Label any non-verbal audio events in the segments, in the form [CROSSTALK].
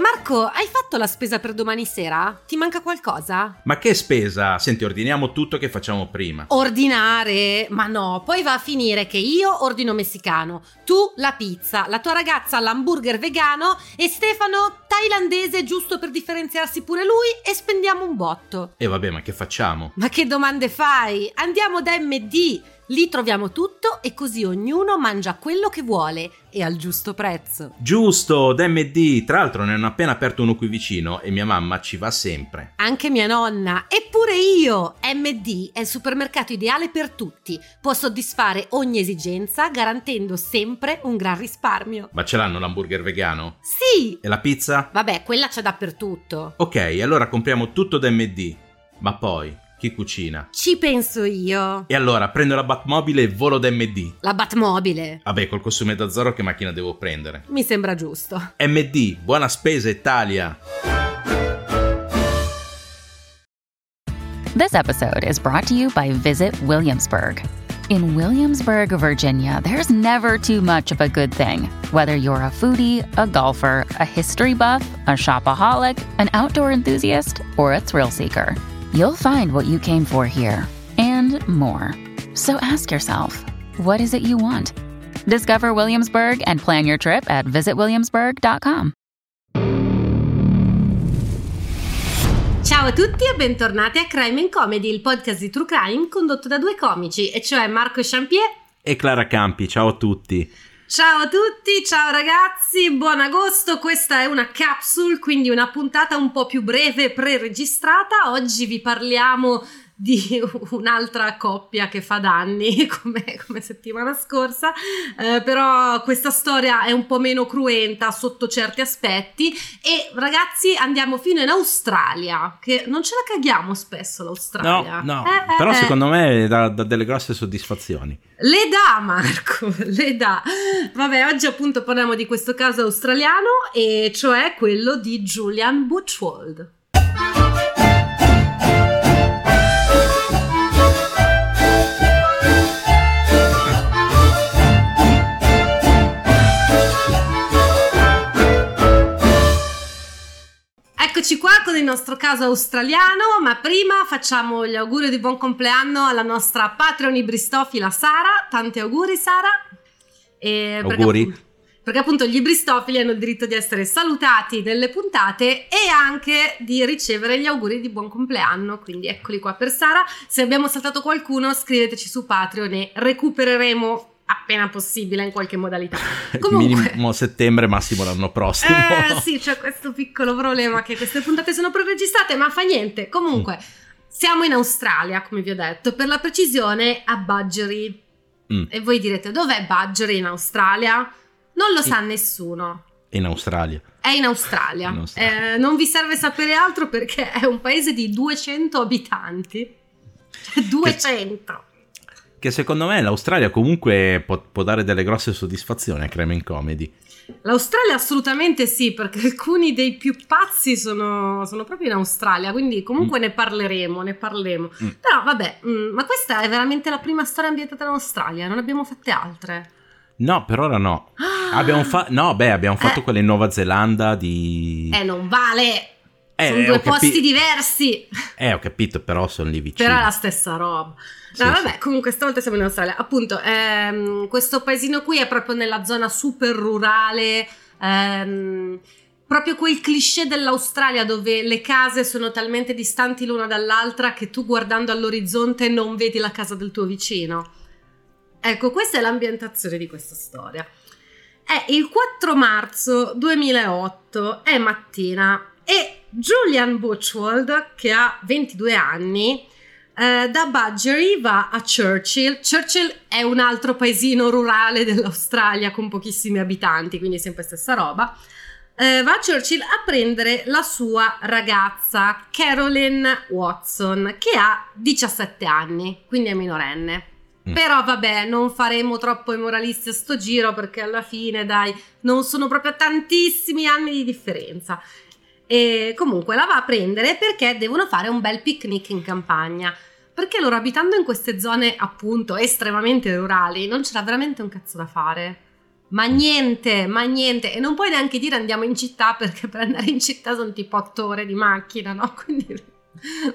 Marco, hai fatto la spesa per domani sera? Ti manca qualcosa? Ma che spesa? Senti, ordiniamo tutto che facciamo prima. Ordinare? Ma no, poi va a finire che io ordino messicano, tu la pizza, la tua ragazza l'hamburger vegano e Stefano thailandese giusto per differenziarsi pure lui e spendiamo un botto. E vabbè, ma che facciamo? Ma che domande fai? Andiamo da MD. Lì troviamo tutto e così ognuno mangia quello che vuole e al giusto prezzo. Giusto, DMD. Tra l'altro ne hanno appena aperto uno qui vicino e mia mamma ci va sempre. Anche mia nonna, eppure io! MD è il supermercato ideale per tutti. Può soddisfare ogni esigenza garantendo sempre un gran risparmio. Ma ce l'hanno l'hamburger vegano? Sì! E la pizza? Vabbè, quella c'è dappertutto. Ok, allora compriamo tutto DMD. Ma poi, chi cucina? Ci penso io. E allora prendo la Batmobile e volo da MD. La Batmobile. Vabbè, col costume da Zorro che macchina devo prendere? Mi sembra giusto. MD, buona spesa Italia! This episode is brought to you by Visit Williamsburg. In Williamsburg, Virginia, there's never too much of a good thing. Whether you're a foodie, a golfer, a history buff, a shopaholic, an outdoor enthusiast, or a thrill seeker, you'll find what you came for here and more. So ask yourself, what is it you want? Discover Williamsburg and plan your trip at visitwilliamsburg.com. Ciao a tutti e bentornati a Crime and Comedy, il podcast di True Crime condotto da due comici, e cioè Marco Champier E Clara Campi, ciao a tutti. Ciao a tutti, ciao ragazzi, buon agosto, questa è una capsule, quindi una puntata un po' più breve pre-registrata. Oggi vi parliamo di un'altra coppia che fa danni [LAUGHS] come, come settimana scorsa eh, però questa storia è un po' meno cruenta sotto certi aspetti e ragazzi andiamo fino in Australia che non ce la caghiamo spesso l'Australia No, no, Eh, eh, però eh. secondo me dà, dà delle grosse soddisfazioni. Le dà Marco, [LAUGHS] le dà. Vabbè, oggi appunto parliamo di questo caso australiano e cioè quello di Julian Butchwold. Nostro caso australiano, ma prima facciamo gli auguri di buon compleanno alla nostra Patreon ibristofila Sara. Tanti auguri Sara. E perché Auguri. appunto- Perché appunto gli ibristofili hanno il diritto di essere salutati nelle puntate e anche di ricevere gli auguri di buon compleanno. Quindi eccoli qua per Sara. Se abbiamo saltato qualcuno, scriveteci su Patreon e recupereremo appena possibile in qualche modalità. [LAUGHS] Comunque, Minimo settembre, massimo l'anno prossimo. eh sì, c'è questo piccolo problema che queste puntate sono preregistrate, ma fa niente. Comunque, siamo in Australia, come vi ho detto, per la precisione a Budgery. Mm. E voi direte, dov'è Budgery in Australia? Non lo Sì. sa nessuno. In Australia. È in Australia. In Australia. Eh, non vi serve sapere altro perché è un paese di 200 abitanti. 200. Che secondo me l'Australia comunque può, può dare delle grosse soddisfazioni a Crime and Comedy. L'Australia assolutamente sì, perché [LAUGHS] alcuni dei più pazzi sono, sono proprio in Australia, quindi comunque ne parleremo, ne parleremo. Mm. Però vabbè, mm, ma questa è veramente la prima storia ambientata in Australia, non abbiamo fatte altre. No, per ora no. Ah! Abbiamo fa- no, beh, abbiamo fatto Eh. quelle in Nuova Zelanda di... Eh, non vale! Eh, sono due capi- posti diversi, Eh, ho capito, però sono lì vicino. però è la stessa roba. Sì, No, sì. vabbè, comunque stavolta siamo in Australia. Appunto, ehm, questo paesino qui è proprio nella zona super rurale, ehm, proprio quel cliché dell'Australia dove le case sono talmente distanti l'una dall'altra che tu guardando all'orizzonte non vedi la casa del tuo vicino. Ecco, questa è l'ambientazione di questa storia. È il 4 marzo 2008, è mattina e Julian Butchwold, che ha 22 anni, eh, da Budgery va a Churchill. Churchill è un altro paesino rurale dell'Australia con pochissimi abitanti, quindi sempre stessa roba. Eh, va a Churchill a prendere la sua ragazza Carolyn Watson, che ha 17 anni, quindi è minorenne. Mm. Però vabbè, non faremo troppo i moralisti a sto giro perché alla fine, dai, non sono proprio tantissimi anni di differenza. E comunque la va a prendere perché devono fare un bel picnic in campagna. Perché loro abitando in queste zone appunto estremamente rurali non c'era veramente un cazzo da fare. Ma niente, ma niente. E non puoi neanche dire andiamo in città [LAUGHS] perché per andare in città sono tipo otto ore di macchina, no? [LAUGHS] Quindi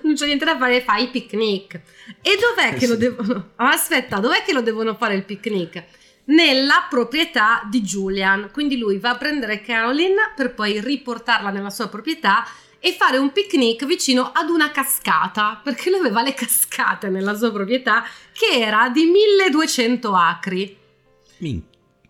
non c'è niente da fare, fai il picnic. E dov'è Eh che lo sì. devono... Oh, [LAUGHS] aspetta, dov'è che lo devono fare il picnic? Nella proprietà di Julian. Quindi lui va a prendere Caroline per poi riportarla nella sua proprietà e fare un picnic vicino ad una cascata, perché lui aveva le cascate nella sua proprietà che era di 1200 acri. Min-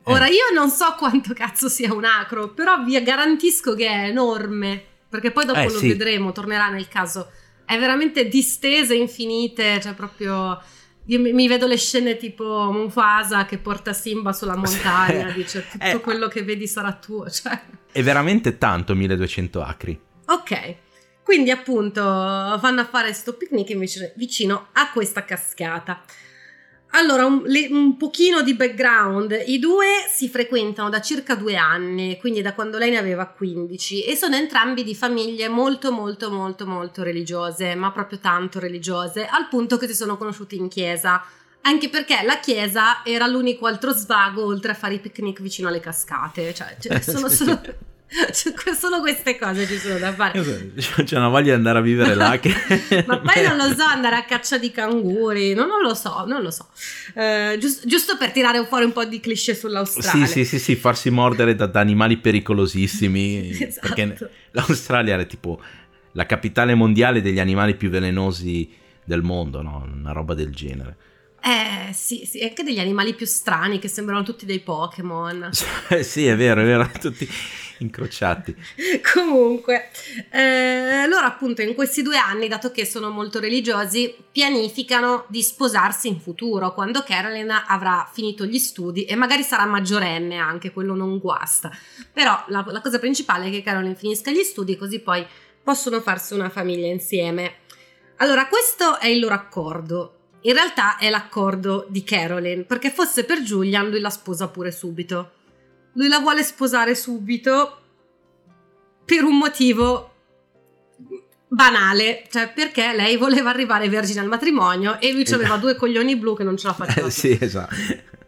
eh, Ora io non so quanto cazzo sia un acro, però vi garantisco che è enorme, perché poi dopo Eh, lo sì. vedremo, tornerà nel caso. È veramente distese infinite, cioè proprio io mi, vedo le scene tipo Mufasa che porta Simba sulla montagna, [LAUGHS] dice tutto Eh, quello che vedi sarà tuo, [LAUGHS] cioè È veramente tanto 1200 acri. Ok, quindi appunto vanno a fare sto picnic invece vicino a questa cascata. Allora, un, le- un pochino di background. I due si frequentano da circa due anni, quindi da quando lei ne aveva 15, e sono entrambi di famiglie molto, molto, molto, molto religiose, ma proprio tanto religiose, al punto che si sono conosciuti in chiesa. Anche perché la chiesa era l'unico altro svago oltre a fare i picnic vicino alle cascate. Cioè, cioè, [LAUGHS] sono solo, [LAUGHS] cioè, solo queste cose ci sono da fare. [LAUGHS] C'è una voglia di andare a vivere là che... [LAUGHS] Ma poi non lo so, andare a caccia di canguri, no, non lo so, non lo so. Eh, gius- giusto per tirare fuori un po' di cliché sull'Australia. Sì, sì, sì, sì, farsi mordere da, da animali pericolosissimi. Esatto. Perché l'Australia era tipo la capitale mondiale degli animali più velenosi del mondo, no? Una roba del genere. Eh, sì, sì, anche degli animali più strani che sembrano tutti dei Pokémon. Sì, è vero, è vero, tutti incrociati. [LAUGHS] Comunque, eh, loro appunto in questi due anni, dato che sono molto religiosi, pianificano di sposarsi in futuro, quando Carolyn avrà finito gli studi e magari sarà maggiorenne anche, quello non guasta. Però la, la cosa principale è che Carolyn finisca gli studi così poi possono farsi una famiglia insieme. Allora, questo è il loro accordo. In realtà è l'accordo di Carolyn, perché fosse per Julian lui la sposa pure subito. Lui la vuole sposare subito per un motivo banale, cioè perché lei voleva arrivare vergine al matrimonio e lui aveva due coglioni blu che non ce la [LAUGHS] faceva. Eh, sì, esatto.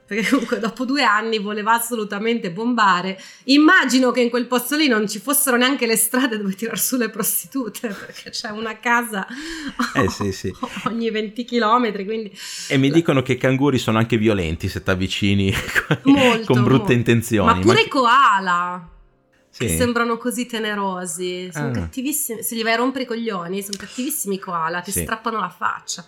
Perché comunque dopo due anni voleva assolutamente bombare. Immagino che in quel posto lì non ci fossero neanche le strade dove tirar su le prostitute, [LAUGHS] perché c'è una casa Eh, sì, sì. [LAUGHS] ogni 20 km, quindi E mi dicono che i canguri sono anche violenti se ti avvicini [LAUGHS] Molto, con brutte molto. intenzioni. Ma pure i koala, sì. che sembrano così tenerosi, sono Ah. cattivissimi. Se gli vai a rompere i coglioni, sono cattivissimi i koala, ti strappano la faccia.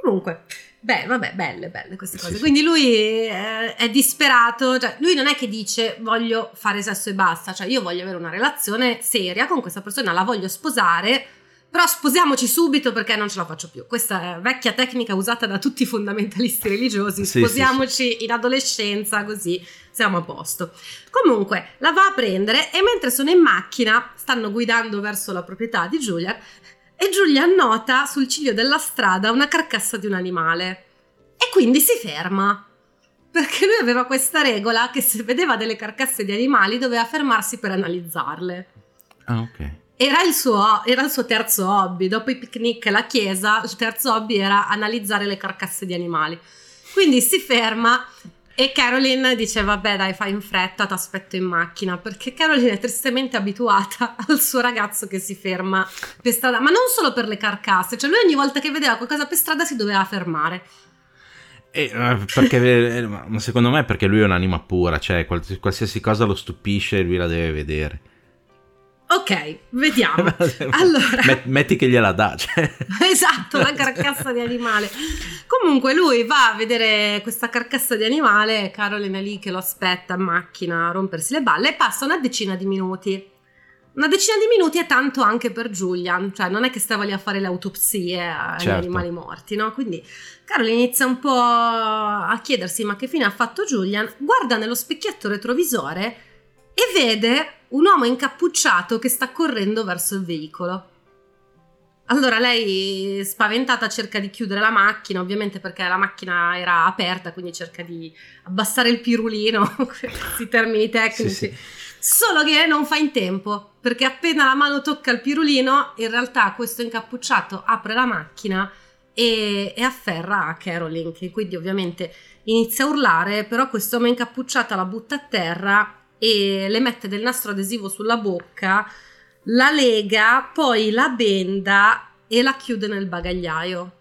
Comunque, beh, vabbè, belle, belle queste Sì, cose. sì. Quindi lui eh, è disperato, cioè lui non è che dice voglio fare sesso e basta, cioè io voglio avere una relazione seria con questa persona, la voglio sposare. Però sposiamoci subito perché non ce la faccio più. Questa è vecchia tecnica usata da tutti i fondamentalisti religiosi. Sì, sì, Sposiamoci in adolescenza così siamo a posto. Comunque la va a prendere e mentre sono in macchina stanno guidando verso la proprietà di Julia e Giulia nota sul ciglio della strada una carcassa di un animale e quindi si ferma. Perché lui aveva questa regola che se vedeva delle carcasse di animali doveva fermarsi per analizzarle. Ah, ok. Era il, suo, era il suo terzo hobby. Dopo i picnic e la chiesa, il terzo hobby era analizzare le carcasse di animali. Quindi si ferma e Caroline dice: Vabbè, dai, fai in fretta, ti aspetto in macchina. Perché Caroline è tristemente abituata [LAUGHS] al suo ragazzo che si ferma per strada, ma non solo per le carcasse, cioè lui ogni volta che vedeva qualcosa per strada si doveva fermare. Eh, perché, eh, secondo me perché lui è un'anima pura, cioè quals- qualsiasi cosa lo stupisce lui la deve vedere. Ok, vediamo. [LAUGHS] Allora. Met- metti che gliela dà, cioè. [LAUGHS] esatto, la carcassa di animale. Comunque lui va a vedere questa carcassa di animale, Caroline è lì che lo aspetta in macchina a rompersi le balle e passa una decina di minuti. Una decina di minuti è tanto anche per Julian, cioè non è che stava lì a fare le autopsie agli Certo. animali morti, no? Quindi Caroline inizia un po' a chiedersi ma che fine ha fatto Julian, guarda nello specchietto retrovisore e vede un uomo incappucciato che sta correndo verso il veicolo. Allora lei, spaventata, cerca di chiudere la macchina, ovviamente perché la macchina era aperta, quindi cerca di abbassare il pirulino, [LAUGHS] questi termini tecnici. Sì, sì. Solo che non fa in tempo, perché appena la mano tocca il pirulino, in realtà questo incappucciato apre la macchina e, e afferra a Caroline, che quindi ovviamente inizia a urlare, però quest'uomo incappucciata la butta a terra e le mette del nastro adesivo sulla bocca, la lega, poi la benda e la chiude nel bagagliaio.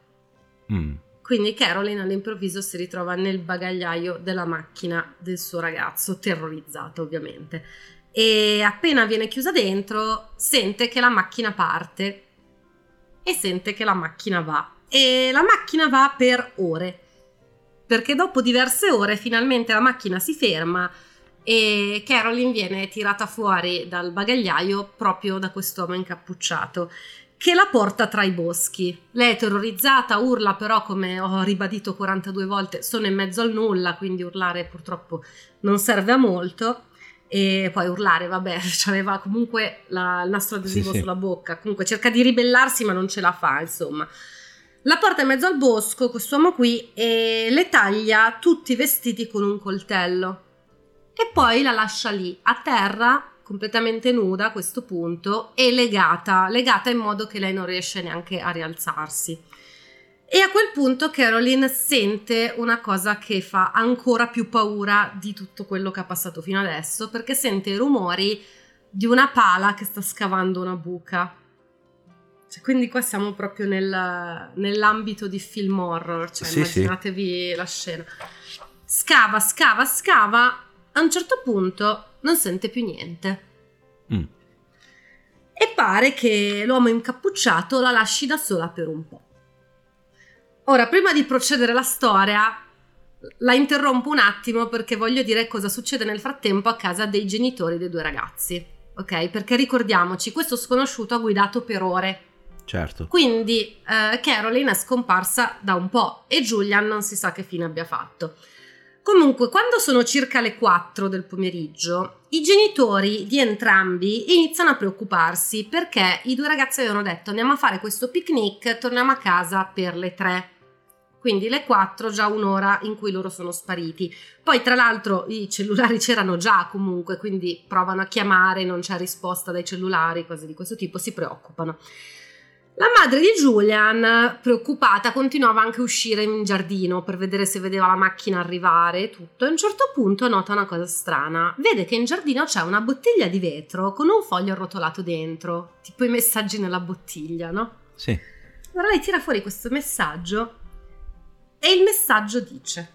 Mm. Quindi Caroline all'improvviso si ritrova nel bagagliaio della macchina del suo ragazzo, terrorizzata ovviamente. E appena viene chiusa dentro, sente che la macchina parte e sente che la macchina va. E la macchina va per ore. Perché dopo diverse ore finalmente la macchina si ferma e Caroline viene tirata fuori dal bagagliaio proprio da quest'uomo incappucciato che la porta tra i boschi. Lei è terrorizzata, urla però come ho ribadito 42 volte, sono in mezzo al nulla, quindi urlare purtroppo non serve a molto. E poi urlare, vabbè, [LAUGHS] aveva comunque la, il nastro adesivo Sì, sì. sulla bocca, comunque cerca di ribellarsi ma non ce la fa, insomma. La porta in mezzo al bosco, quest'uomo qui, e le taglia tutti i vestiti con un coltello. E poi la lascia lì, a terra, completamente nuda a questo punto, e legata, legata in modo che lei non riesce neanche a rialzarsi. E a quel punto Caroline sente una cosa che fa ancora più paura di tutto quello che ha passato fino adesso, perché sente i rumori di una pala che sta scavando una buca. Cioè, quindi qua siamo proprio nel- nell'ambito di film horror, cioè Sì, sì. immaginatevi la scena. Scava, scava, scava, a un certo punto non sente più niente. Mm. E pare che l'uomo incappucciato la lasci da sola per un po'. Ora, prima di procedere la storia, la interrompo un attimo perché voglio dire cosa succede nel frattempo a casa dei genitori dei due ragazzi. Ok? Perché ricordiamoci, questo sconosciuto ha guidato per ore. Certo. Quindi eh, Caroline è scomparsa da un po' e Julian non si sa che fine abbia fatto. Comunque, quando sono circa le 4 del pomeriggio, i genitori di entrambi iniziano a preoccuparsi perché i due ragazzi avevano detto andiamo a fare questo picnic, torniamo a casa per le 3. Quindi le 4, già un'ora in cui loro sono spariti. Poi, tra l'altro, i cellulari [LAUGHS] c'erano già comunque, quindi provano a chiamare, non c'è risposta dai cellulari, cose di questo tipo, si preoccupano. La madre di Julian, preoccupata, continuava anche a uscire in giardino per vedere se vedeva la macchina arrivare e tutto. A un certo punto nota una cosa strana. Vede che in giardino c'è una bottiglia di vetro con un foglio arrotolato dentro, tipo i messaggi nella bottiglia, no? Sì. Allora lei tira fuori questo messaggio e il messaggio dice: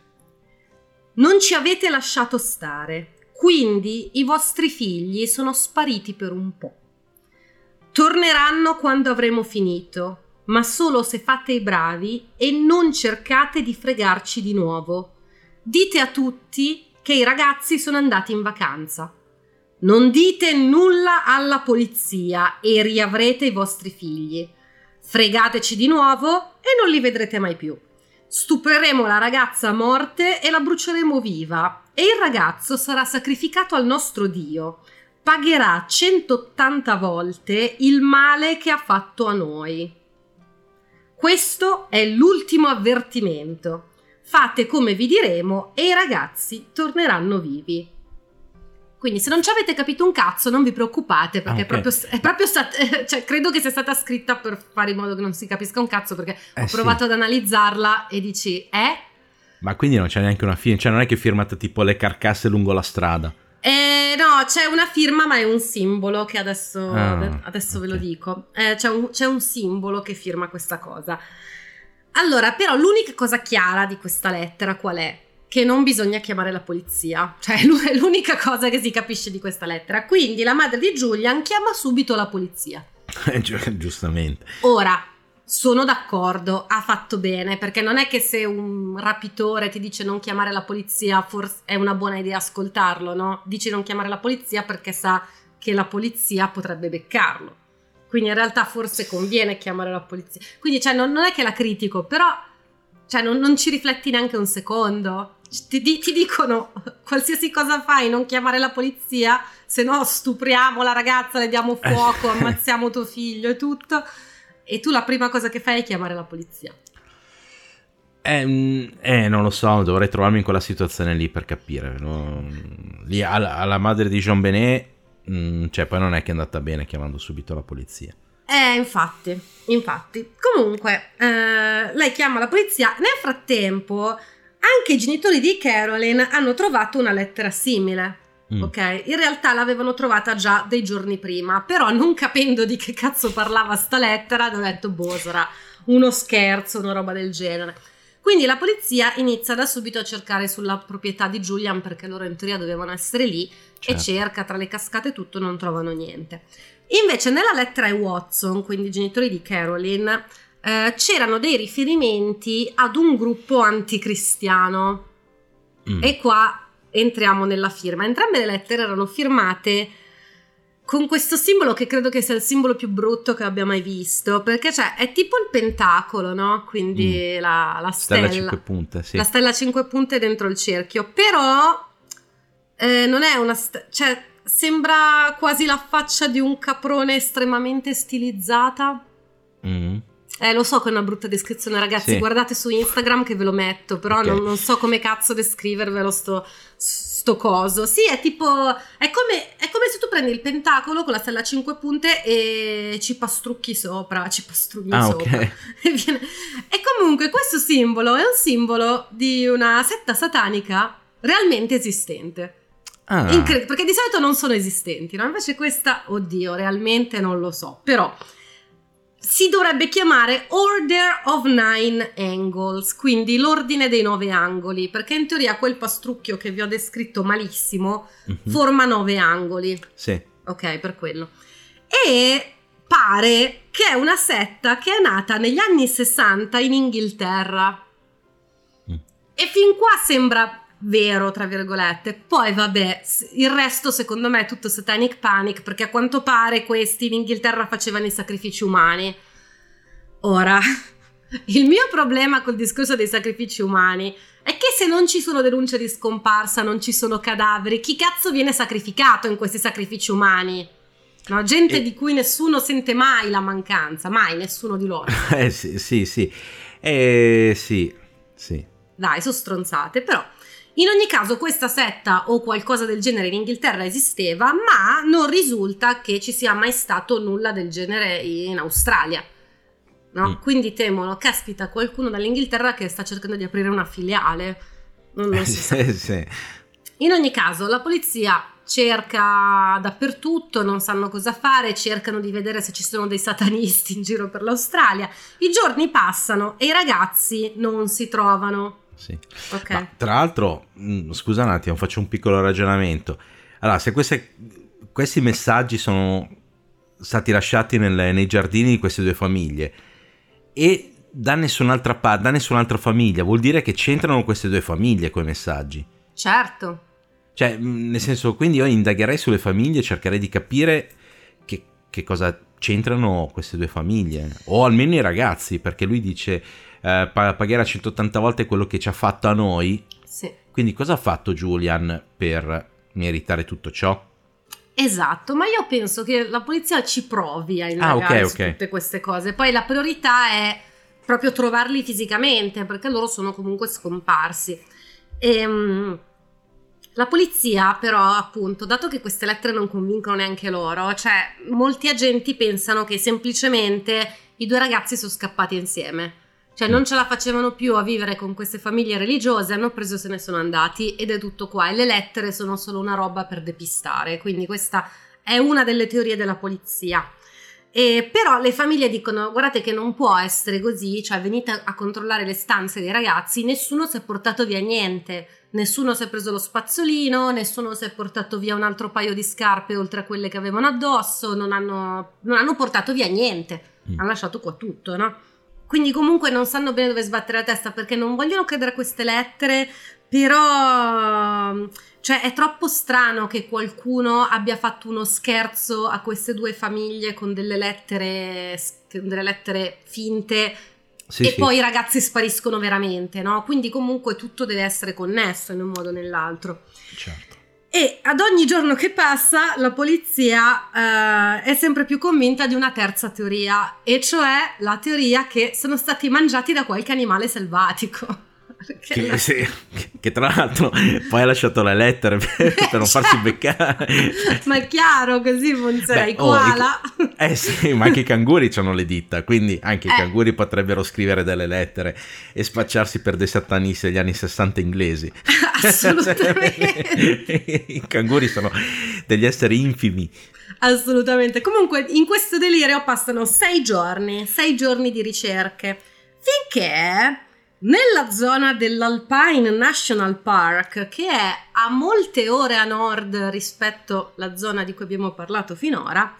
Non ci avete lasciato stare, quindi i vostri figli sono spariti per un po'. Torneranno quando avremo finito, ma solo se fate i bravi e non cercate di fregarci di nuovo. Dite a tutti che i ragazzi sono andati in vacanza. Non dite nulla alla polizia e riavrete i vostri figli. Fregateci di nuovo e non li vedrete mai più. Stupreremo la ragazza a morte e la bruceremo viva e il ragazzo sarà sacrificato al nostro Dio. Pagherà 180 volte il male che ha fatto a noi. Questo è l'ultimo avvertimento. Fate come vi diremo e i ragazzi torneranno vivi. Quindi se non ci avete capito un cazzo non vi preoccupate perché Ah, è proprio, è proprio stat- [LAUGHS] cioè, credo che sia stata scritta per fare in modo che non si capisca un cazzo perché Eh, ho sì. provato ad analizzarla e dici eh? Ma quindi non c'è neanche una fine, cioè non è che è firmata tipo le carcasse lungo la strada. Eh, no, c'è una firma, ma è un simbolo che adesso, Ah, adesso ve lo dico. Eh, c'è, un, c'è un simbolo che firma questa cosa. Allora, però, l'unica cosa chiara di questa lettera qual è? Che non bisogna chiamare la polizia. Cioè, è l'u- è l'unica cosa che si capisce di questa lettera. Quindi la madre di Julian chiama subito la polizia. Gi- [LAUGHS] Giustamente. Ora, sono d'accordo, ha fatto bene, perché non è che se un rapitore ti dice non chiamare la polizia, forse è una buona idea ascoltarlo, no? Dici non chiamare la polizia perché sa che la polizia potrebbe beccarlo. Quindi in realtà forse conviene chiamare la polizia. Quindi cioè, non, non è che la critico, però cioè, non, non ci rifletti neanche un secondo. Ti, di- ti dicono qualsiasi cosa fai, non chiamare la polizia, se no stupriamo la ragazza, le diamo fuoco, ammazziamo tuo figlio e tutto. E tu la prima cosa che fai è chiamare la polizia. Eh, eh, non lo so, dovrei trovarmi in quella situazione lì per capire. no? Lì alla, alla madre di Jean Benet, mm, cioè poi non è che è andata bene chiamando subito la polizia. Eh, infatti, infatti. Comunque, eh, lei chiama la polizia. Nel frattempo, Anche i genitori di Caroline hanno trovato una lettera simile. Mm. Ok, in realtà l'avevano trovata già dei giorni prima, però non capendo di che cazzo parlava sta lettera, hanno detto boh, sarà uno scherzo, una roba del genere. Quindi la polizia inizia da subito a cercare sulla proprietà di Julian perché loro in teoria dovevano essere lì Certo. e cerca tra le cascate e tutto, non trovano niente. Invece nella lettera ai Watson, quindi i genitori di Caroline, eh, c'erano dei riferimenti ad un gruppo anticristiano Mm. e qua entriamo nella firma. Entrambe le lettere erano firmate con questo simbolo che credo che sia il simbolo più brutto che abbia mai visto, perché cioè, è tipo il pentacolo, no? Quindi la, la stella. Stella a 5 punte, sì. La stella a cinque punte dentro il cerchio, però eh, non è una... st- cioè, sembra quasi la faccia di un caprone estremamente stilizzata. Mm. Eh, lo so che è una brutta descrizione, ragazzi. Sì. Guardate su Instagram che ve lo metto, però Ok. non, non so come cazzo descrivervelo sto, sto coso. Sì, è tipo. È come, è come se tu prendi il pentacolo con la stella a cinque punte e ci pastrucchi sopra. Ci pastrughi Ah, sopra. ok. [LAUGHS] E, viene- e comunque questo simbolo è un simbolo di una setta satanica realmente esistente. Ah, Incred- perché di solito non sono esistenti, no? Invece questa, oddio, realmente non lo so. Però si dovrebbe chiamare Order of Nine Angles, quindi l'ordine dei nove angoli, perché in teoria quel pastrucchio che vi ho descritto malissimo mhm. forma nove angoli. Sì. Ok, per quello. E pare che è una setta che è nata negli anni 60 in Inghilterra. Mm. E fin qua sembra vero, tra virgolette. Poi vabbè, il resto secondo me è tutto satanic panic perché a quanto pare questi in Inghilterra facevano i sacrifici umani. Ora, [LAUGHS] il mio problema col discorso dei sacrifici umani è che se non ci sono denunce di scomparsa, non ci sono cadaveri, chi cazzo viene sacrificato in questi sacrifici umani? No, gente E- di cui nessuno sente mai la mancanza, mai nessuno di loro. [LAUGHS] Eh, sì, sì, sì. Eh, sì, sì. Dai, sono stronzate, però in ogni caso questa setta o qualcosa del genere in Inghilterra esisteva, ma non risulta che ci sia mai stato nulla del genere in Australia. No? Mm. Quindi temono, caspita, qualcuno dall'Inghilterra che sta cercando di aprire una filiale. Non, [LAUGHS] sa. Eh, sì. In ogni caso, la polizia cerca dappertutto, non sanno cosa fare, cercano di vedere se ci sono dei satanisti in giro per l'Australia. I giorni passano e i ragazzi non si trovano. Sì. Ok. Ma, tra l'altro, mh, scusa un attimo, faccio un piccolo ragionamento. Allora, se queste- questi messaggi sono stati lasciati nel- nei giardini di queste due famiglie e da nessun'altra parte, da nessun'altra famiglia, vuol dire che c'entrano queste due famiglie quei messaggi. Certo. Cioè, mh, nel senso, quindi io indagherei sulle famiglie, cercherei di capire che, che cosa c'entrano queste due famiglie, o almeno i ragazzi, perché lui dice eh, pa- pagherà 180 volte quello che ci ha fatto a noi, Sì. quindi cosa ha fatto Julian per meritare tutto ciò? Esatto, ma io penso che la polizia ci provi a indagare Ah, ok, su ok. tutte queste cose. Poi la priorità è proprio trovarli fisicamente, perché loro sono comunque scomparsi. Ehm, la polizia, però, appunto, dato che queste lettere non convincono neanche loro, cioè molti agenti pensano che semplicemente i due ragazzi sono scappati insieme. Cioè non ce la facevano più a vivere con queste famiglie religiose, hanno preso e se ne sono andati ed è tutto qua. E le lettere sono solo una roba per depistare, quindi questa è una delle teorie della polizia. E però le famiglie dicono guardate che non può essere così, cioè venite a controllare le stanze dei ragazzi, nessuno si è portato via niente, nessuno si è preso lo spazzolino, nessuno si è portato via un altro paio di scarpe oltre a quelle che avevano addosso, non hanno, non hanno portato via niente, Mm. hanno lasciato qua tutto, no? Quindi comunque non sanno bene dove sbattere la testa perché non vogliono credere a queste lettere, però cioè è troppo strano che qualcuno abbia fatto uno scherzo a queste due famiglie con delle lettere, con delle lettere finte Sì, e sì. poi i ragazzi spariscono veramente, no? Quindi comunque tutto deve essere connesso in un modo o nell'altro. Certo. E ad ogni giorno che passa la polizia eh, è sempre più convinta di una terza teoria, e cioè la teoria che sono stati mangiati da qualche animale selvatico. Che, sì, che, tra l'altro poi ha lasciato le lettere per, [LAUGHS] per non farsi cioè. beccare. Ma è chiaro, così funziona. Beh, I koala. Oh, [LAUGHS] eh sì, ma anche i canguri hanno le dita, quindi anche eh. i canguri potrebbero scrivere delle lettere e spacciarsi per dei satanisti degli anni 60 inglesi. [LAUGHS] Assolutamente. I canguri sono degli esseri infimi. Assolutamente. Comunque, in questo delirio passano sei giorni, sei giorni di ricerche, finché nella zona dell'Alpine National Park, che è a molte ore a nord rispetto alla zona di cui abbiamo parlato finora,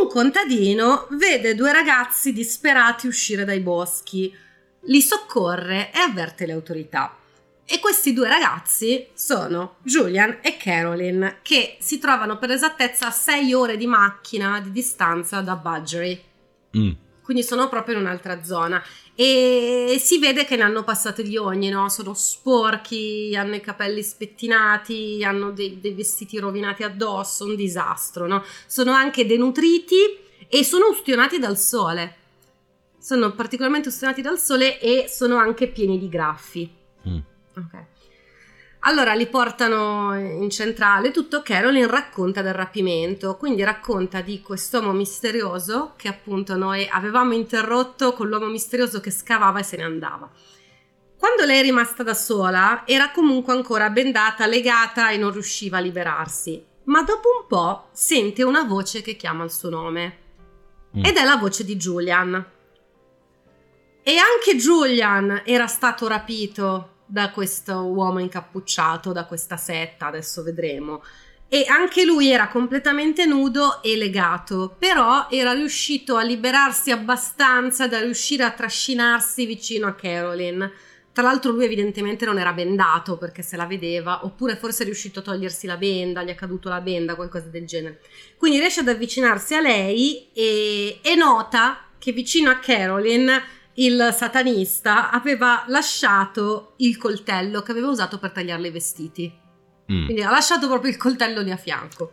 un contadino vede due ragazzi disperati uscire dai boschi, li soccorre e avverte le autorità. E questi due ragazzi sono Julian e Carolyn, che si trovano per esattezza a 6 ore di macchina di distanza da Budgery. Mm. Quindi sono proprio in un'altra zona e si vede che ne hanno passate di ogni, no? Sono sporchi, hanno i capelli spettinati, hanno dei, dei vestiti rovinati addosso, un disastro, no? Sono anche denutriti e sono ustionati dal sole. Sono particolarmente ustionati dal sole e sono anche pieni di graffi. Mm. Ok. Allora li portano in centrale, tutto Carolyn racconta del rapimento, quindi racconta di quest'uomo misterioso che appunto noi avevamo interrotto con l'uomo misterioso che scavava e se ne andava. Quando lei è rimasta da sola era comunque ancora bendata, legata e non riusciva a liberarsi, ma dopo un po' sente una voce che chiama il suo nome mm. ed è la voce di Julian. E anche Julian era stato rapito da questo uomo incappucciato, da questa setta, adesso vedremo. E anche lui era completamente nudo e legato, però era riuscito a liberarsi abbastanza da riuscire a trascinarsi vicino a Carolyn. Tra l'altro lui evidentemente non era bendato perché se la vedeva, oppure forse è riuscito a togliersi la benda, gli è caduto la benda, qualcosa del genere. Quindi riesce ad avvicinarsi a lei e, e nota che vicino a Carolyn il satanista aveva lasciato il coltello che aveva usato per tagliarle i vestiti. Mm. Quindi ha lasciato proprio il coltello lì a fianco.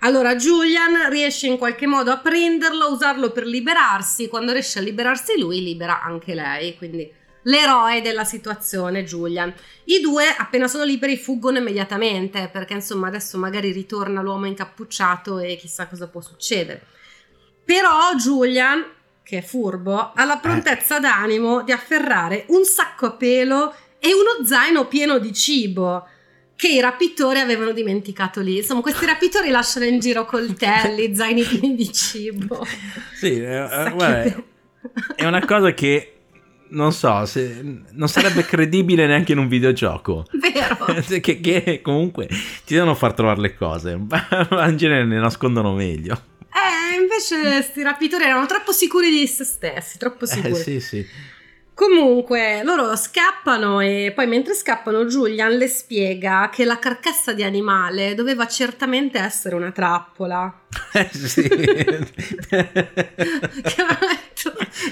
Allora Julian riesce in qualche modo a prenderlo, usarlo per liberarsi. Quando riesce a liberarsi lui, libera anche lei. Quindi l'eroe della situazione, Julian. I due, appena sono liberi, fuggono immediatamente perché insomma adesso magari ritorna l'uomo incappucciato e chissà cosa può succedere. Però Julian che è furbo, ha la prontezza eh. d'animo di afferrare un sacco a pelo e uno zaino pieno di cibo che i rapitori avevano dimenticato lì. Insomma, questi [LAUGHS] rapitori lasciano in giro coltelli, [LAUGHS] zaini pieni di cibo. Sì, eh, eh guarda, è una cosa che non so, se, non sarebbe credibile neanche in un videogioco. Vero. [LAUGHS] che, che, comunque ti devono far trovare le cose, ma in genere ne nascondono meglio. Eh, invece questi rapitori erano troppo sicuri di se stessi, troppo eh, sicuri. Eh, sì, sì. Comunque, loro scappano e poi mentre scappano Julian le spiega che la carcassa di animale doveva certamente essere una trappola. Eh sì. [LAUGHS]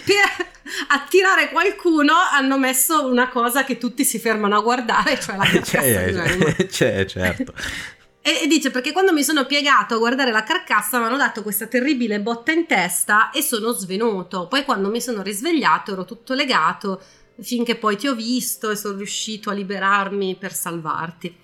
per attirare qualcuno hanno messo una cosa che tutti si fermano a guardare, cioè la [LAUGHS] carcassa c'è, di animale. C'è, certo. E, dice perché quando mi sono piegato a guardare la carcassa mi hanno dato questa terribile botta in testa e sono svenuto. Poi quando mi sono risvegliato ero tutto legato finché poi ti ho visto e sono riuscito a liberarmi per salvarti.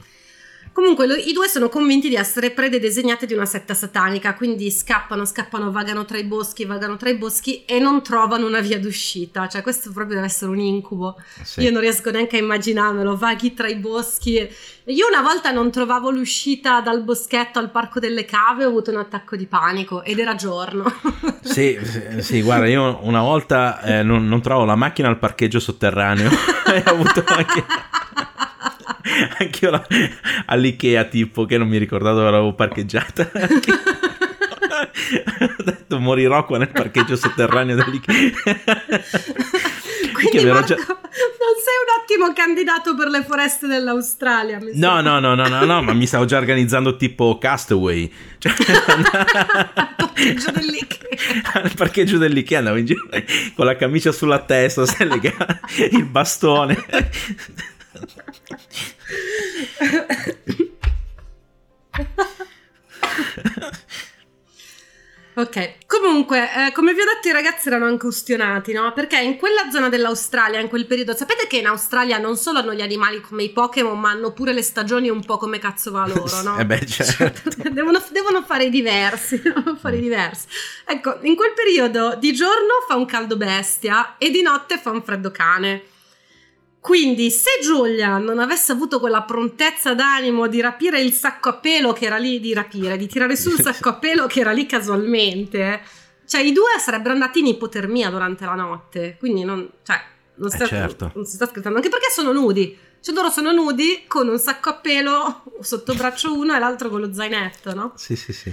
Comunque lo, i due sono convinti di essere prede disegnate di una setta satanica, quindi scappano, scappano, vagano tra i boschi, vagano tra i boschi e non trovano una via d'uscita. Cioè questo proprio deve essere un incubo. Sì. Io non riesco neanche a immaginarmelo, vaghi tra i boschi. Io una volta non trovavo l'uscita dal boschetto al parco delle cave, ho avuto un attacco di panico ed era giorno. [LAUGHS] sì, sì, guarda, io una volta eh, non, non trovo la macchina al parcheggio sotterraneo [LAUGHS] e ho avuto anche... [LAUGHS] Anche io la, all'Ikea tipo che non mi ricordavo dove l'avevo parcheggiata. [LAUGHS] ho detto morirò qua nel parcheggio sotterraneo dell'Ikea. Quindi Marco, già... non sei un ottimo candidato per le foreste dell'Australia. No, no, no, no, no, no, ma mi stavo già organizzando tipo Castaway. Cioè, [LAUGHS] parcheggio dell'Ikea. Al parcheggio dell'Ikea andavo in giro con la camicia sulla testa, il bastone. [LAUGHS] ok, Comunque, eh, come vi ho detto, i ragazzi erano anche no? Perché in quella zona dell'Australia, in quel periodo, sapete che in Australia non solo hanno gli animali come i Pokémon, ma hanno pure le stagioni un po' come cazzo va loro, no? eh beh, certo. [LAUGHS] devono, devono, fare i diversi, [LAUGHS] devono fare i mm. diversi. Ecco, in quel periodo di giorno fa un caldo bestia e di notte fa un freddo cane. Quindi, se Giulia non avesse avuto quella prontezza d'animo di rapire il sacco a pelo che era lì, di rapire, di tirare su il [LAUGHS] sacco a pelo che era lì casualmente, cioè i due sarebbero andati in ipotermia durante la notte. Quindi, non, cioè, non, sta, eh certo. non si sta scherzando, anche perché sono nudi. Cioè, loro sono nudi con un sacco a pelo [LAUGHS] sotto braccio uno e l'altro con lo zainetto, no? Sì, sì, sì.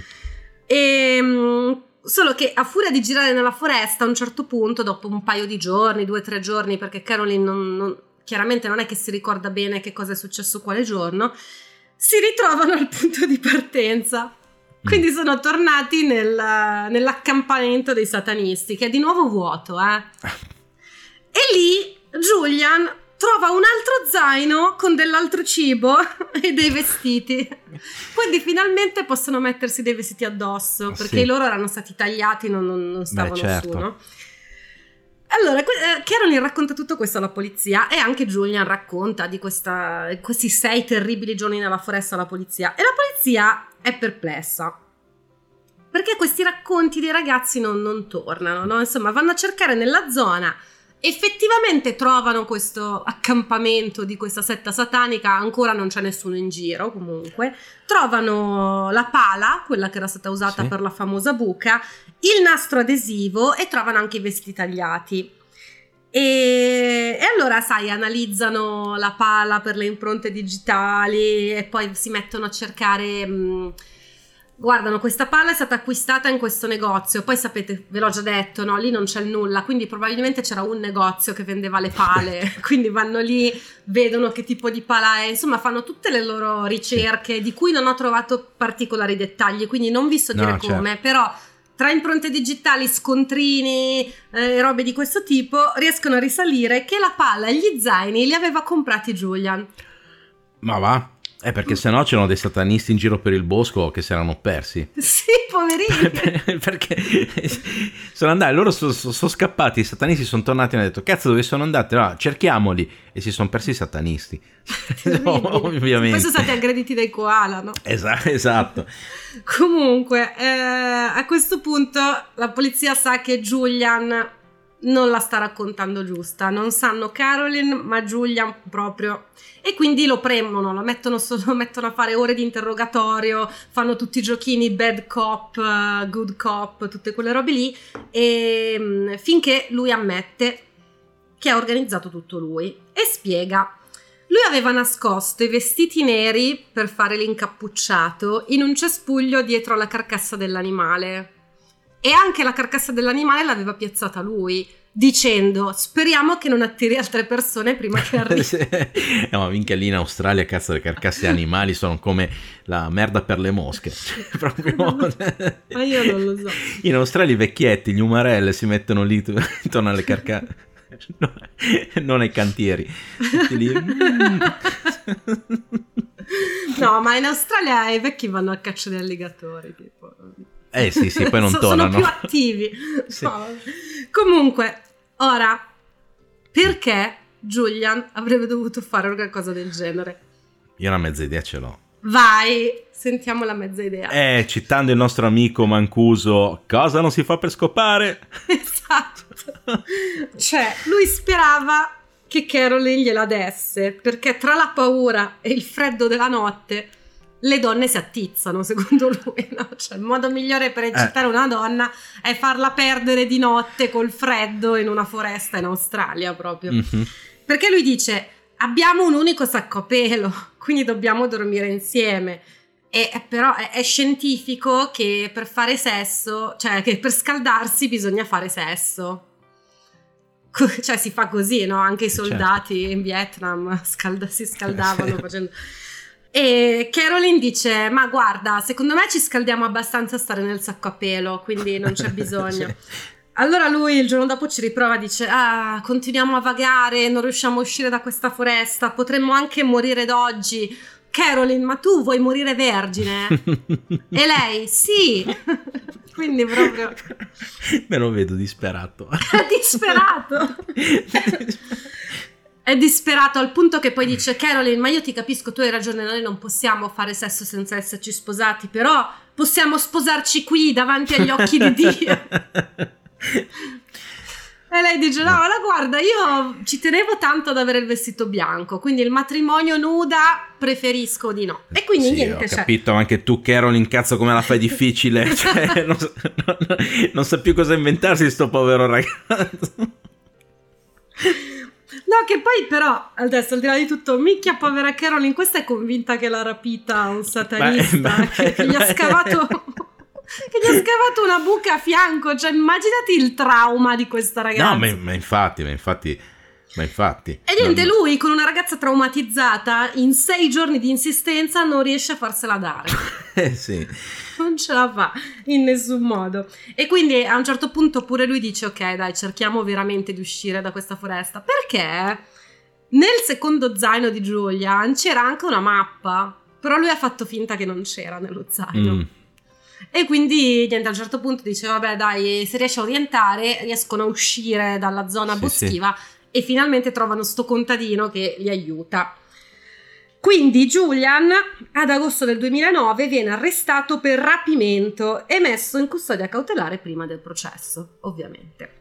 E. Ehm, solo che a furia di girare nella foresta, a un certo punto, dopo un paio di giorni, due o tre giorni, perché Caroline non, non chiaramente non è che si ricorda bene che cosa è successo quale giorno, si ritrovano al punto di partenza. Quindi mm. sono tornati nel, nell'accampamento dei satanisti, che è di nuovo vuoto, eh. [LAUGHS] E lì Julian trova un altro zaino con dell'altro cibo [LAUGHS] e dei vestiti. Quindi finalmente possono mettersi dei vestiti addosso, perché sì. loro erano stati tagliati, non, non, non stavano Beh, certo. su, no? Allora, eh, Caroline racconta tutto questo alla polizia e anche Julian racconta di questa, questi sei terribili giorni nella foresta alla polizia e la polizia è perplessa. Perché questi racconti dei ragazzi non, non tornano, no? Insomma, vanno a cercare nella zona effettivamente trovano questo accampamento di questa setta satanica, ancora non c'è nessuno in giro comunque, trovano la pala, quella che era stata usata sì. per la famosa buca, il nastro adesivo e trovano anche i vestiti tagliati. E, e, allora, sai, analizzano la pala per le impronte digitali e poi si mettono a cercare... Mh, guardano, questa palla è stata acquistata in questo negozio, poi sapete, ve l'ho già detto, no? lì non c'è nulla, quindi probabilmente c'era un negozio che vendeva le pale, [LAUGHS] [LAUGHS] quindi vanno lì, vedono che tipo di pala è, insomma fanno tutte le loro ricerche di cui non ho trovato particolari dettagli, quindi non vi so dire no, certo. come, però tra impronte digitali, scontrini, eh, robe di questo tipo, riescono a risalire che la palla e gli zaini li aveva comprati Julian. Ma va? Eh, perché sennò c'erano dei satanisti in giro per il bosco che si erano persi. Sì, poverini. [LAUGHS] perché [LAUGHS] sono andati, loro sono, sono scappati, i satanisti sono tornati e hanno detto, cazzo dove sono andati? No, cerchiamoli. E si sono persi i satanisti. [LAUGHS] no, ovviamente. Poi sono stati aggrediti dai koala, no? Esatto, esatto. Comunque, eh, a questo punto la polizia sa che Julian non la sta raccontando giusta. Non sanno Caroline, ma Julian proprio. E quindi lo premono, lo mettono, [LAUGHS] lo mettono a fare ore di interrogatorio, fanno tutti i giochini bad cop, uh, good cop, tutte quelle robe lì, e, um, finché lui ammette che ha organizzato tutto lui e spiega. Lui aveva nascosto i vestiti neri per fare l'incappucciato in un cespuglio dietro alla carcassa dell'animale e anche la carcassa dell'animale l'aveva piazzata lui dicendo speriamo che non attiri altre persone prima che [LAUGHS] arrivi no ma minchia lì in Australia cazzo le carcasse animali sono come la merda per le mosche. [LAUGHS] Proprio. Ma io non lo so. In Australia i vecchietti gli umarelle si mettono lì [LAUGHS] intorno alle carcasse no, non ai cantieri. No ma in Australia i vecchi vanno a caccia di alligatori eh sì, sì, poi non so, tornano. Sono più attivi. [LAUGHS] sì. no. Comunque, ora, perché Julian avrebbe dovuto fare una cosa del genere? Io una mezza idea ce l'ho. Vai, sentiamo la mezza idea. Eh, citando il nostro amico Mancuso, cosa non si fa per scopare? [LAUGHS] Esatto. cioè, lui sperava che Caroline gliela desse, perché tra la paura e il freddo della notte le donne si attizzano, secondo lui. No? Cioè, il modo migliore per eccitare eh. una donna è farla perdere di notte col freddo in una foresta in Australia proprio. Mm-hmm. Perché lui dice: Abbiamo un unico sacco a pelo, quindi dobbiamo dormire insieme. E, però è, è, scientifico che per fare sesso, cioè che per scaldarsi bisogna fare sesso. Cioè si fa così, no? Anche i certo. soldati certo. in Vietnam scalda, si scaldavano [LAUGHS] facendo... E Caroline dice: Ma guarda, secondo me ci scaldiamo abbastanza a stare nel sacco a pelo, quindi non c'è [LAUGHS] bisogno. Allora lui il giorno dopo ci riprova e dice: Ah, continuiamo a vagare, non riusciamo a uscire da questa foresta, potremmo anche morire d'oggi. Caroline, ma tu vuoi morire vergine? [LAUGHS] e lei, sì. [LAUGHS] Quindi proprio... Me lo vedo disperato. Disperato. È disperato al punto che poi dice Caroline, ma io ti capisco, tu hai ragione, noi non possiamo fare sesso senza esserci sposati, però possiamo sposarci qui davanti agli occhi di Dio. [LAUGHS] E lei dice: No, la guarda, io ci tenevo tanto ad avere il vestito bianco, quindi il matrimonio nuda preferisco di no. E quindi sì, niente. Ho cioè- capito, anche tu, Caroline, cazzo, come la fai difficile. [LAUGHS] Cioè, non, non- non sa più cosa inventarsi, sto povero ragazzo. [LAUGHS] No, che poi però, adesso al di là di tutto, micchia povera Caroline, questa è convinta che l'ha rapita un satanista, ma- che, che gli ha scavato... [LAUGHS] che gli ha scavato una buca a fianco, cioè immaginati il trauma di questa ragazza. No, ma, ma infatti, ma infatti, ma infatti. E niente, Non- lui con una ragazza traumatizzata, in sei giorni di insistenza non riesce a farsela dare. [LAUGHS] Eh sì. Non ce la fa in nessun modo. E quindi a un certo punto pure lui dice: Ok, dai, cerchiamo veramente di uscire da questa foresta. Perché nel secondo zaino di Julian c'era anche una mappa. Però lui ha fatto finta che non c'era nello zaino. Mm. E quindi niente, a un certo punto dice: Vabbè, dai, se riesce a orientare, riescono a uscire dalla zona Sì, boschiva e finalmente trovano sto contadino che li aiuta. Quindi Julian ad agosto del 2009 viene arrestato per rapimento e messo in custodia cautelare prima del processo, ovviamente.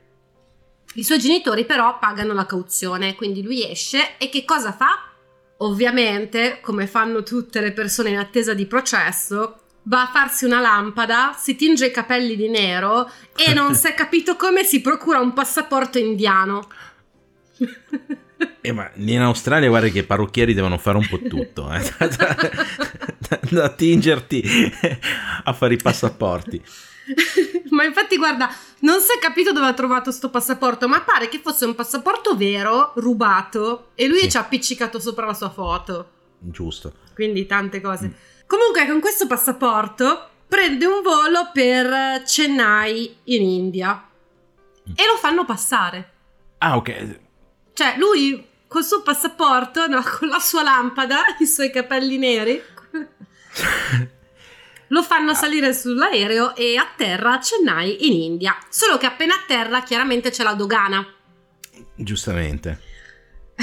I suoi genitori però pagano la cauzione, quindi lui esce e che cosa fa? Ovviamente, come fanno tutte le persone in attesa di processo, va a farsi una lampada, si tinge i capelli di nero e non si è [LAUGHS] capito come si procura un passaporto indiano. [LAUGHS] Eh, ma in Australia guarda che i parrucchieri devono fare un po' tutto, eh. [LAUGHS] da, da- da tingerti a fare i passaporti. ma infatti guarda, non si è capito dove ha trovato sto passaporto, ma pare che fosse un passaporto vero, rubato, e lui Sì. ci ha appiccicato sopra la sua foto. Giusto. Quindi tante cose. Comunque con questo passaporto prende un volo per Chennai in India e lo fanno passare. Ah, ok. Cioè lui col suo passaporto, no, con la sua lampada, i suoi capelli neri, [LAUGHS] lo fanno salire sull'aereo e atterra a Chennai in India. Solo che appena atterra chiaramente c'è la dogana. Giustamente.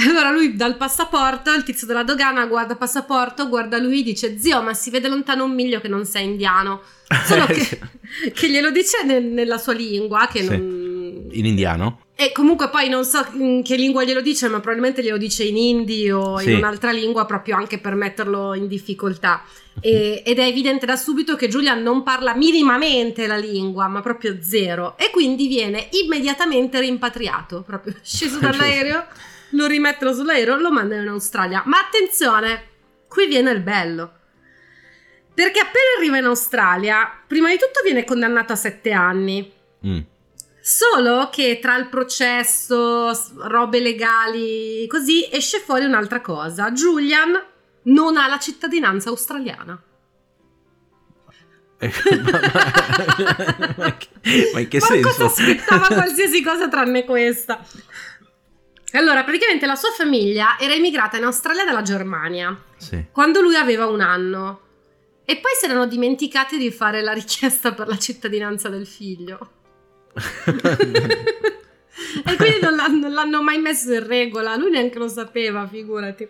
Allora lui dà il passaporto, il tizio della dogana guarda il passaporto, guarda lui dice zio ma si vede lontano un miglio che non sei indiano. [LAUGHS] Solo che, che glielo dice nel- nella sua lingua che Sì. non... In indiano? E comunque poi non so in che lingua glielo dice, ma probabilmente glielo dice in hindi o Sì. in un'altra lingua proprio anche per metterlo in difficoltà. E- ed è evidente da subito che Julian non parla minimamente la lingua, ma proprio zero. E quindi viene immediatamente rimpatriato, proprio [LAUGHS] sceso dall'aereo, lo rimettono sull'aereo, lo mandano in Australia. Ma attenzione, qui viene il bello. Perché appena arriva in Australia, prima di tutto viene condannato a sette anni. Mm. Solo che tra il processo, robe legali, così esce fuori un'altra cosa. Julian non ha la cittadinanza australiana. Eh, [LAUGHS] ma, ma- ma che, ma in che Ma senso? cosa aspettava [LAUGHS] qualsiasi cosa tranne questa? Allora, praticamente la sua famiglia era emigrata in Australia dalla Germania Sì. quando lui aveva un anno. E poi si erano dimenticati di fare la richiesta per la cittadinanza del figlio. E quindi non l'hanno, l'hanno mai messo in regola, lui neanche lo sapeva, figurati.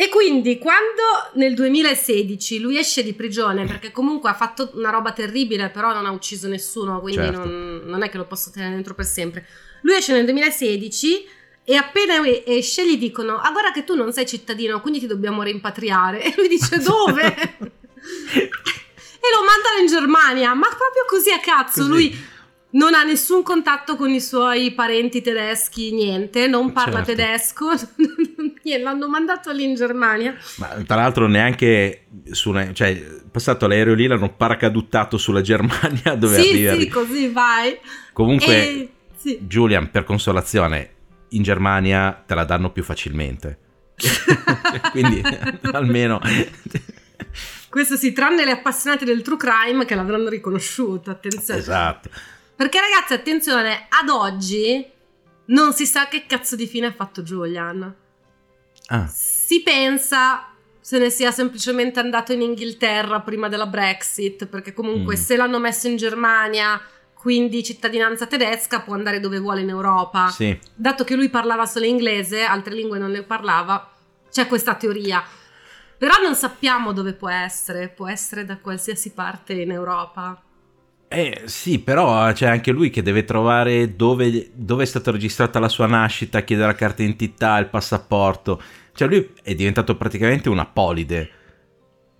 E quindi quando nel 2016 lui esce di prigione, perché comunque ha fatto una roba terribile, però non ha ucciso nessuno, quindi Certo. non, non è che lo posso tenere dentro per sempre. Lui esce nel 2016 e appena esce gli dicono, ah guarda che tu non sei cittadino, quindi ti dobbiamo rimpatriare. [LAUGHS] E lui dice, dove? [LAUGHS] e lo mandano in Germania, ma proprio così a cazzo, Così. lui non ha nessun contatto con i suoi parenti tedeschi, niente, non parla Certo. tedesco, [LAUGHS] l'hanno mandato lì in Germania. Ma tra l'altro neanche su una, cioè, passato l'aereo lì l'hanno paracaduttato sulla Germania [LAUGHS] dove sì, arriva. sì, così vai. Comunque, E- sì. Julian, per consolazione, in Germania te la danno più facilmente. [LAUGHS] Quindi almeno Questo sì, tranne le appassionate del true crime che l'avranno riconosciuto, attenzione. esatto. Perché ragazzi, attenzione, ad oggi non si sa che cazzo di fine ha fatto Julian. Ah, Si pensa, se ne sia semplicemente andato in Inghilterra prima della Brexit, perché comunque Mm. se l'hanno messo in Germania, quindi cittadinanza tedesca, può andare dove vuole in Europa. Sì. Dato che lui parlava solo inglese, altre lingue non le parlava, c'è questa teoria. Però non sappiamo dove può essere, può essere da qualsiasi parte in Europa. Eh, sì, però c'è anche lui che deve trovare dove, dove è stata registrata la sua nascita, chiedere la carta d'identità, il passaporto. Cioè lui è diventato praticamente un apolide.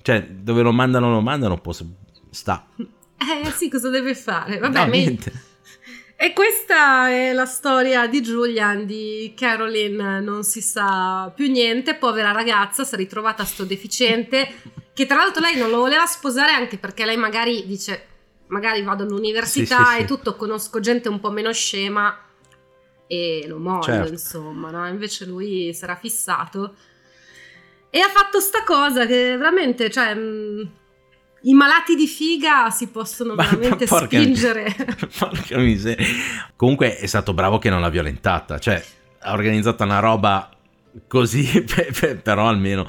Cioè, dove lo mandano, lo mandano, può... sta. Eh sì, cosa deve fare? [LAUGHS] Vabbè, No, niente. [LAUGHS] E questa è la storia di Julian, di Caroline, non si sa più niente, povera ragazza, si è ritrovata sto deficiente, che tra l'altro lei non lo voleva sposare anche perché lei magari dice, magari vado all'università Sì, sì, e tutto, conosco gente un po' meno scema e lo mollo, Certo. insomma, no? Invece lui era fissato e ha fatto sta cosa che veramente, cioè... mh, I malati di figa si possono Ma- [LAUGHS] veramente ma porca- spingere. [LAUGHS] Porca miseria. Comunque è stato bravo che non l'ha violentata. Cioè, ha organizzato una roba così, [LAUGHS] pe- pe- però almeno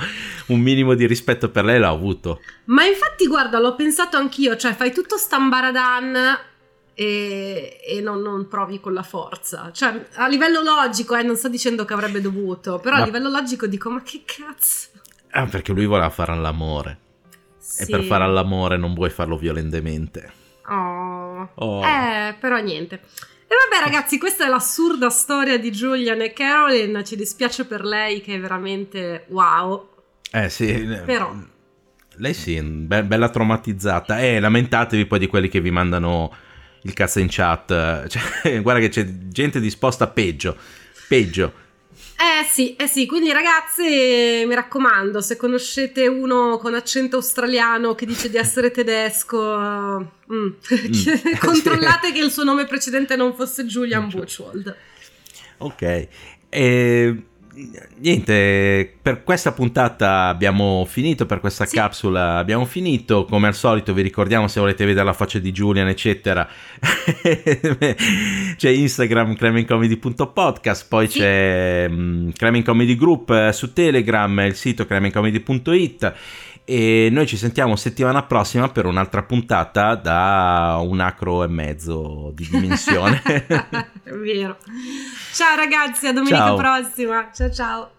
un minimo di rispetto per lei l'ha avuto. Ma infatti, guarda, l'ho pensato anch'io, cioè fai tutto stambaradan e, e non, non provi con la forza. Cioè, a livello logico, eh, non sto dicendo che avrebbe dovuto, però Ma- a livello logico dico, ma che cazzo? Ah, perché lui voleva fare all'amore. E Sì. per fare all'amore non vuoi farlo violentemente. Oh. Oh. Eh, però niente. E vabbè ragazzi, questa è l'assurda storia di Julian e Caroline, ci dispiace per lei che è veramente wow. Eh sì. Però. Lei sì, be- bella traumatizzata. Eh, lamentatevi poi di quelli che vi mandano il cazzo in chat. [LAUGHS] Cioè, guarda che c'è gente disposta a peggio. Peggio. Eh sì, eh sì, quindi ragazzi mi raccomando, se conoscete uno con accento australiano che dice di essere [LAUGHS] tedesco, mm, [LAUGHS] controllate che il suo nome precedente non fosse Julian Buchwald. Ok. E, niente, per questa puntata abbiamo finito, per questa Sì. capsula abbiamo finito. Come al solito vi ricordiamo se volete vedere la faccia di Julian, eccetera. [LAUGHS] c'è Instagram cremincomedy.podcast, poi Sì. c'è mm, Creming Comedy Group eh, su Telegram, il sito cremincomedy.it e noi ci sentiamo settimana prossima per un'altra puntata da un acro e mezzo di dimensione. È [LAUGHS] vero. Ciao ragazzi, a domenica Ciao. prossima. Ciao ciao.